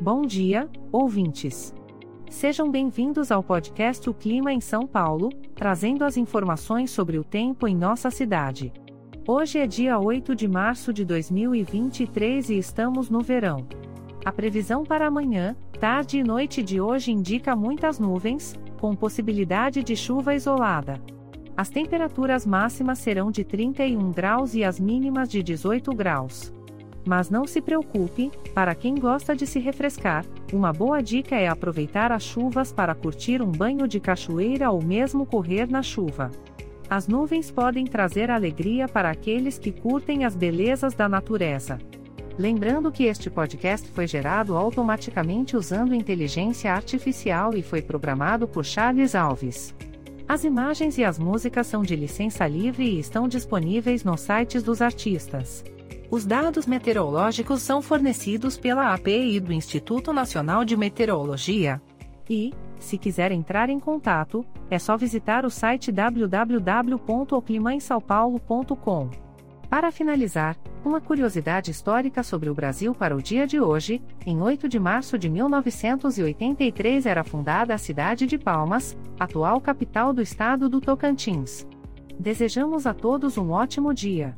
Bom dia, ouvintes. Sejam bem-vindos ao podcast O Clima em São Paulo, trazendo as informações sobre o tempo em nossa cidade. Hoje é dia 8 de março de 2023 e estamos no verão. A previsão para amanhã, tarde e noite de hoje indica muitas nuvens, com possibilidade de chuva isolada. As temperaturas máximas serão de 31 graus e as mínimas de 18 graus. Mas não se preocupe, para quem gosta de se refrescar, uma boa dica é aproveitar as chuvas para curtir um banho de cachoeira ou mesmo correr na chuva. As nuvens podem trazer alegria para aqueles que curtem as belezas da natureza. Lembrando que este podcast foi gerado automaticamente usando inteligência artificial e foi programado por Charles Alves. As imagens e as músicas são de licença livre e estão disponíveis nos sites dos artistas. Os dados meteorológicos são fornecidos pela API do Instituto Nacional de Meteorologia. E, se quiser entrar em contato, é só visitar o site www.oclimainsaopaulo.com. Para finalizar, uma curiosidade histórica sobre o Brasil para o dia de hoje: em 8 de março de 1983 era fundada a cidade de Palmas, atual capital do estado do Tocantins. Desejamos a todos um ótimo dia.